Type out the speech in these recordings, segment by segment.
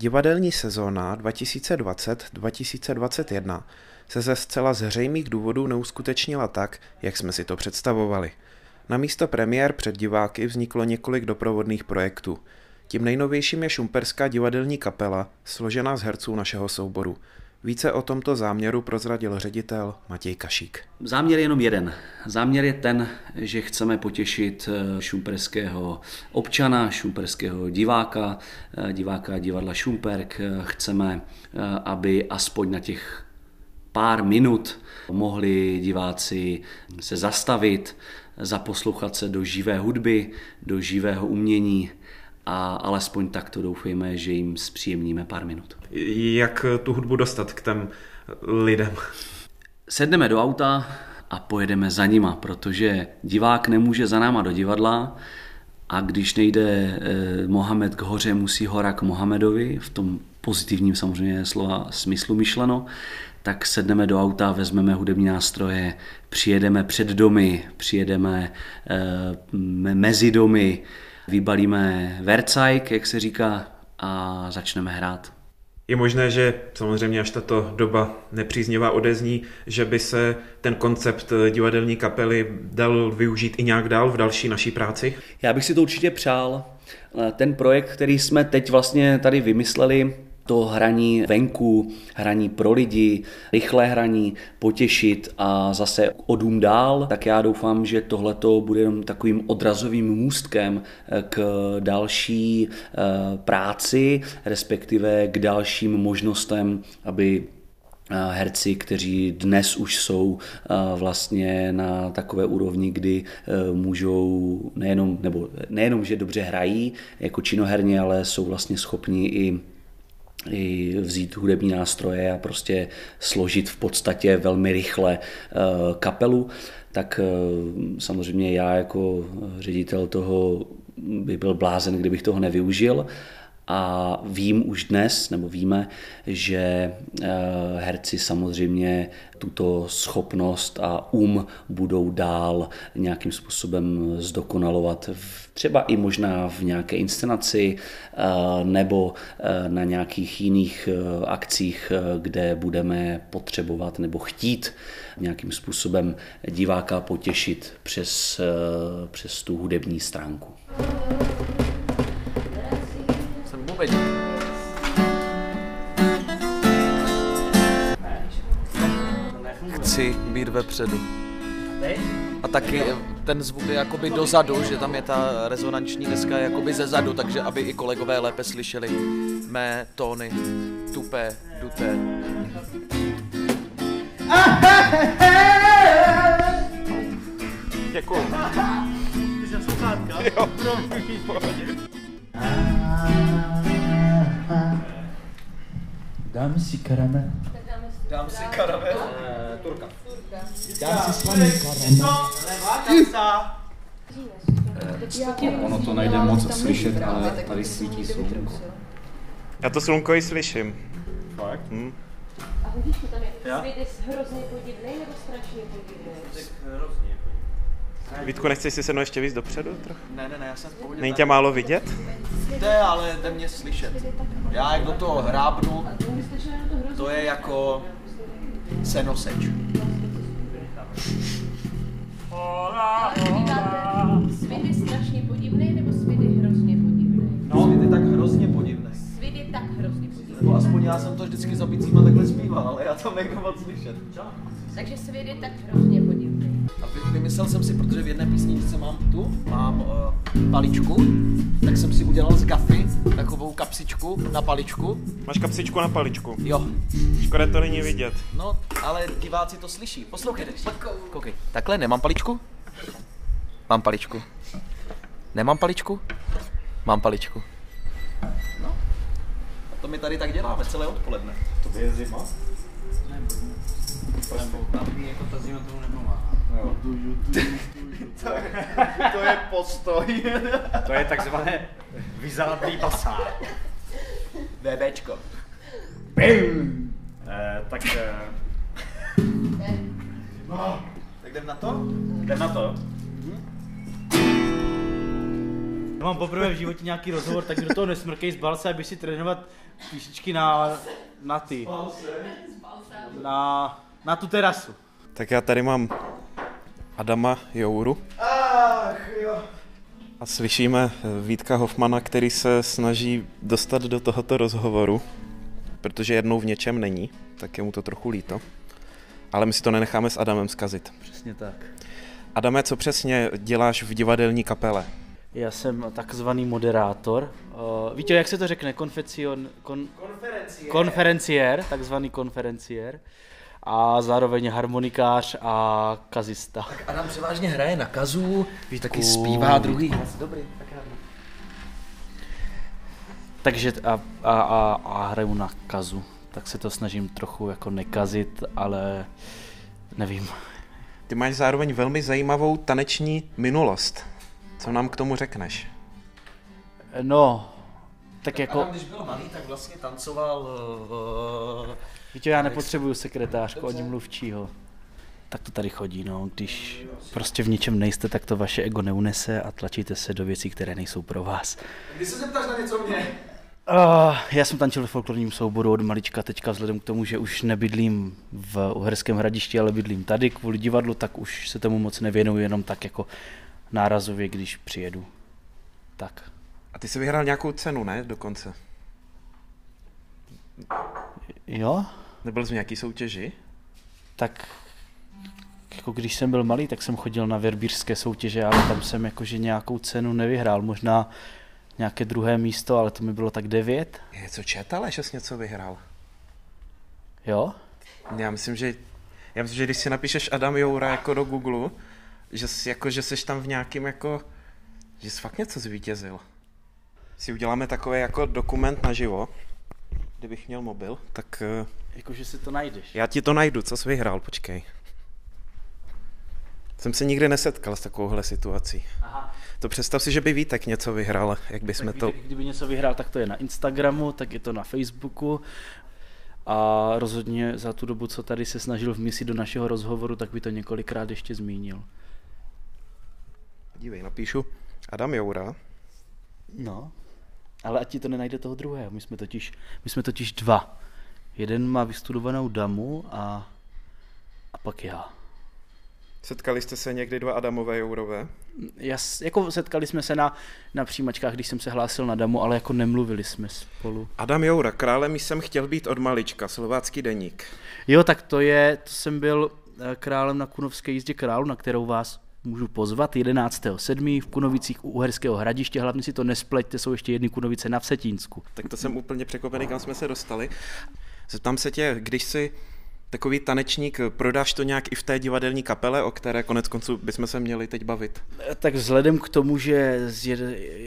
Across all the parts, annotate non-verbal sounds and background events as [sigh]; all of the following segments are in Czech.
Divadelní sezóna 2020-2021 se ze zcela zřejmých důvodů neuskutečnila tak, jak jsme si to představovali. Na místo premiér před diváky vzniklo několik doprovodných projektů. Tím nejnovějším je šumperská divadelní kapela, složená z herců našeho souboru. Více o tomto záměru prozradil ředitel Matěj Kašík. Záměr je jenom jeden. Záměr je ten, že chceme potěšit eh, šumperského občana, šumperského diváka, eh, diváka divadla Šumperk. Chceme, eh, aby aspoň na těch pár minut mohli diváci se zastavit, zaposlouchat se do živé hudby, do živého umění a alespoň takto doufejme, že jim zpříjemníme pár minut. Jak tu hudbu dostat k těm lidem? Sedneme do auta a pojedeme za nima, protože divák nemůže za náma do divadla a když nejde eh, Mohamed k hoře, musí hora k Mohamedovi, v tom pozitivním samozřejmě slova smyslu myšleno, tak sedneme do auta, vezmeme hudební nástroje, přijedeme před domy, přijedeme e, mezi domy, vybalíme vercajk, jak se říká, a začneme hrát. Je možné, že samozřejmě až tato doba nepříznivá odezní, že by se ten koncept divadelní kapely dal využít i nějak dál v další naší práci? Já bych si to určitě přál. Ten projekt, který jsme teď vlastně tady vymysleli, to hraní venku, hraní pro lidi, rychlé hraní, potěšit a zase o dům dál, tak já doufám, že tohle bude jenom takovým odrazovým můstkem eh, k další eh, práci, respektive k dalším možnostem, aby eh, herci, kteří dnes už jsou vlastně na takové úrovni, kdy můžou nejenom, nebo nejenom, že dobře hrají jako činoherně, ale jsou vlastně schopni i i vzít hudební nástroje a prostě složit v podstatě velmi rychle eh, kapelu, tak eh, samozřejmě já jako ředitel toho by byl blázen, kdybych toho nevyužil a vím už dnes, nebo víme, že eh, herci samozřejmě tuto schopnost a um budou dál nějakým způsobem zdokonalovat, třeba i možná v nějaké inscenaci eh, nebo eh, na nějakých jiných akcích, kde budeme potřebovat nebo chtít nějakým způsobem diváka potěšit přes, přes tu hudební stránku. Chci být vepředu. A taky ten zvuk je jakoby dozadu, že tam je ta rezonanční deska jakoby ze zadu, takže aby i kolegové lépe slyšeli mé tóny. Tupé, duté. [laughs] Děkuju. Ty jsi sluchátka? Jo. Dáme si karamel. Dám si karamel. Turka. Dám si slaný karamel. Ono to nejde moc slyšet, ale tady svítí slunko. Já to slunko i slyším. Fakt? Hm. A vidíš, tam je svět hrozně podivný nebo strašně podivný? Vítku, nechceš si se mnou ještě víc dopředu trochu? Ne, ne, ne, já jsem v pohodě. Není tě málo vidět? Jde, ale jde mě slyšet. Já jak do toho hrábnu, to je jako senoseč. Svět je strašně podivný nebo svět je hrozně podivný? No, svět je tak hrozně já jsem to vždycky za bicíma takhle zpíval, ale já to nejdu moc slyšet. Takže svět je tak hrozně podivný. A vy- vymyslel jsem si, protože v jedné písničce mám tu, mám uh, paličku, tak jsem si udělal z gafy takovou kapsičku na paličku. Máš kapsičku na paličku. Jo, Škoda to není vidět. no, ale diváci to slyší. Poslouchejte, koukej. Takhle, nemám paličku? Mám paličku. Nemám paličku? Mám paličku. A to my tady tak děláme celé odpoledne. To je zima? To je postoj. To je takzvané vyzáblý basár. BBčko. Eh, tak eh, Tak jdem na to? jdem na to. Já mám poprvé v životě nějaký rozhovor, tak do toho nesmrkej, zbal se, aby si trénovat píšičky na, na ty. Na, na tu terasu. Tak já tady mám Adama Jouru. A slyšíme Vítka Hofmana, který se snaží dostat do tohoto rozhovoru, protože jednou v něčem není, tak je mu to trochu líto. Ale my si to nenecháme s Adamem zkazit. Přesně tak. Adame, co přesně děláš v divadelní kapele? Já jsem takzvaný moderátor. Uh, víte, jak se to řekne? Konfecion, kon, konferenciér. konferenciér, takzvaný konferenciér. A zároveň harmonikář a kazista. Adam převážně hraje na kazu, víš, taky zpívá druhý. Dobrý, tak. Takže a, a, a, a hraju na kazu. Tak se to snažím trochu jako nekazit, ale nevím. Ty máš zároveň velmi zajímavou taneční minulost. Co nám k tomu řekneš? No, tak jako, Adam, když byl malý, tak vlastně tancoval... Uh, víte, já nepotřebuju sekretářku ani mluvčího. Tak to tady chodí, no. Když prostě v ničem nejste, tak to vaše ego neunese a tlačíte se do věcí, které nejsou pro vás. Když se zeptáš na něco mě? Uh, já jsem tančil ve folklorním souboru od malička, teďka vzhledem k tomu, že už nebydlím v Uherském hradišti, ale bydlím tady kvůli divadlu, tak už se tomu moc nevěnuju, jenom tak jako nárazově, když přijedu. Tak. A ty jsi vyhrál nějakou cenu, ne? Dokonce. Jo? Nebyl jsi v nějaký soutěži? Tak jako když jsem byl malý, tak jsem chodil na verbířské soutěže, ale tam jsem jakože nějakou cenu nevyhrál. Možná nějaké druhé místo, ale to mi bylo tak devět. Je něco četale, že jsi něco vyhrál? Jo? Já myslím, že, já myslím, že když si napíšeš Adam Joura jako do Google, že jsi, jako, že jsi tam v nějakým jako, že jsi fakt něco zvítězil. Si uděláme takový jako dokument naživo, kdybych měl mobil, tak eh, Jakože si to najdeš. já ti to najdu, co jsi vyhrál, počkej. Jsem se nikdy nesetkal s takovouhle situací. Aha. To představ si, že by Vítek něco vyhrál, jak bychom Tak to... Vítek, kdyby něco vyhrál, tak to je na Instagramu, tak je to na Facebooku. A rozhodně za tu dobu, co tady se snažil vmísit do našeho rozhovoru, tak by to několikrát ještě zmínil. Dívej, napíšu Adam Joura. No, ale ať ti to nenajde toho druhého. My jsme totiž, my jsme totiž dva. Jeden má vystudovanou damu a, a pak já. Setkali jste se někdy dva Adamové Jourové? já jako setkali jsme se na, na přijímačkách, když jsem se hlásil na damu, ale jako nemluvili jsme spolu. Adam Joura, králem jsem chtěl být od malička, slovácký deník. Jo, tak to je, to jsem byl eh, králem na Kunovské jízdě králu, na kterou vás můžu pozvat 11.7. v Kunovicích u Uherského hradiště, hlavně si to nespleťte, jsou ještě jedny Kunovice na Vsetínsku. Tak to jsem úplně překvapený, kam jsme se dostali. Zeptám se tě, když jsi takový tanečník, prodáš to nějak i v té divadelní kapele, o které konec konců bychom se měli teď bavit? Tak vzhledem k tomu, že jed,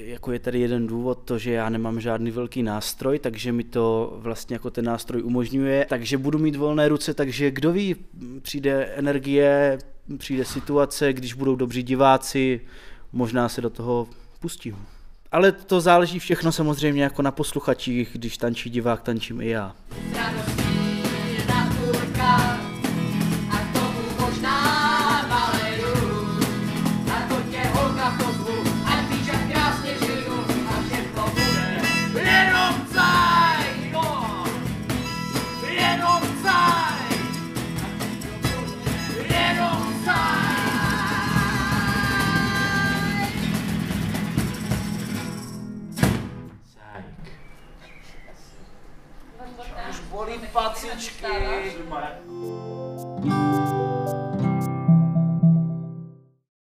jako je tady jeden důvod, to, že já nemám žádný velký nástroj, takže mi to vlastně jako ten nástroj umožňuje, takže budu mít volné ruce, takže kdo ví, přijde energie, přijde situace, když budou dobří diváci, možná se do toho pustím. Ale to záleží všechno samozřejmě jako na posluchačích, když tančí divák, tančím i já. Už sentido que.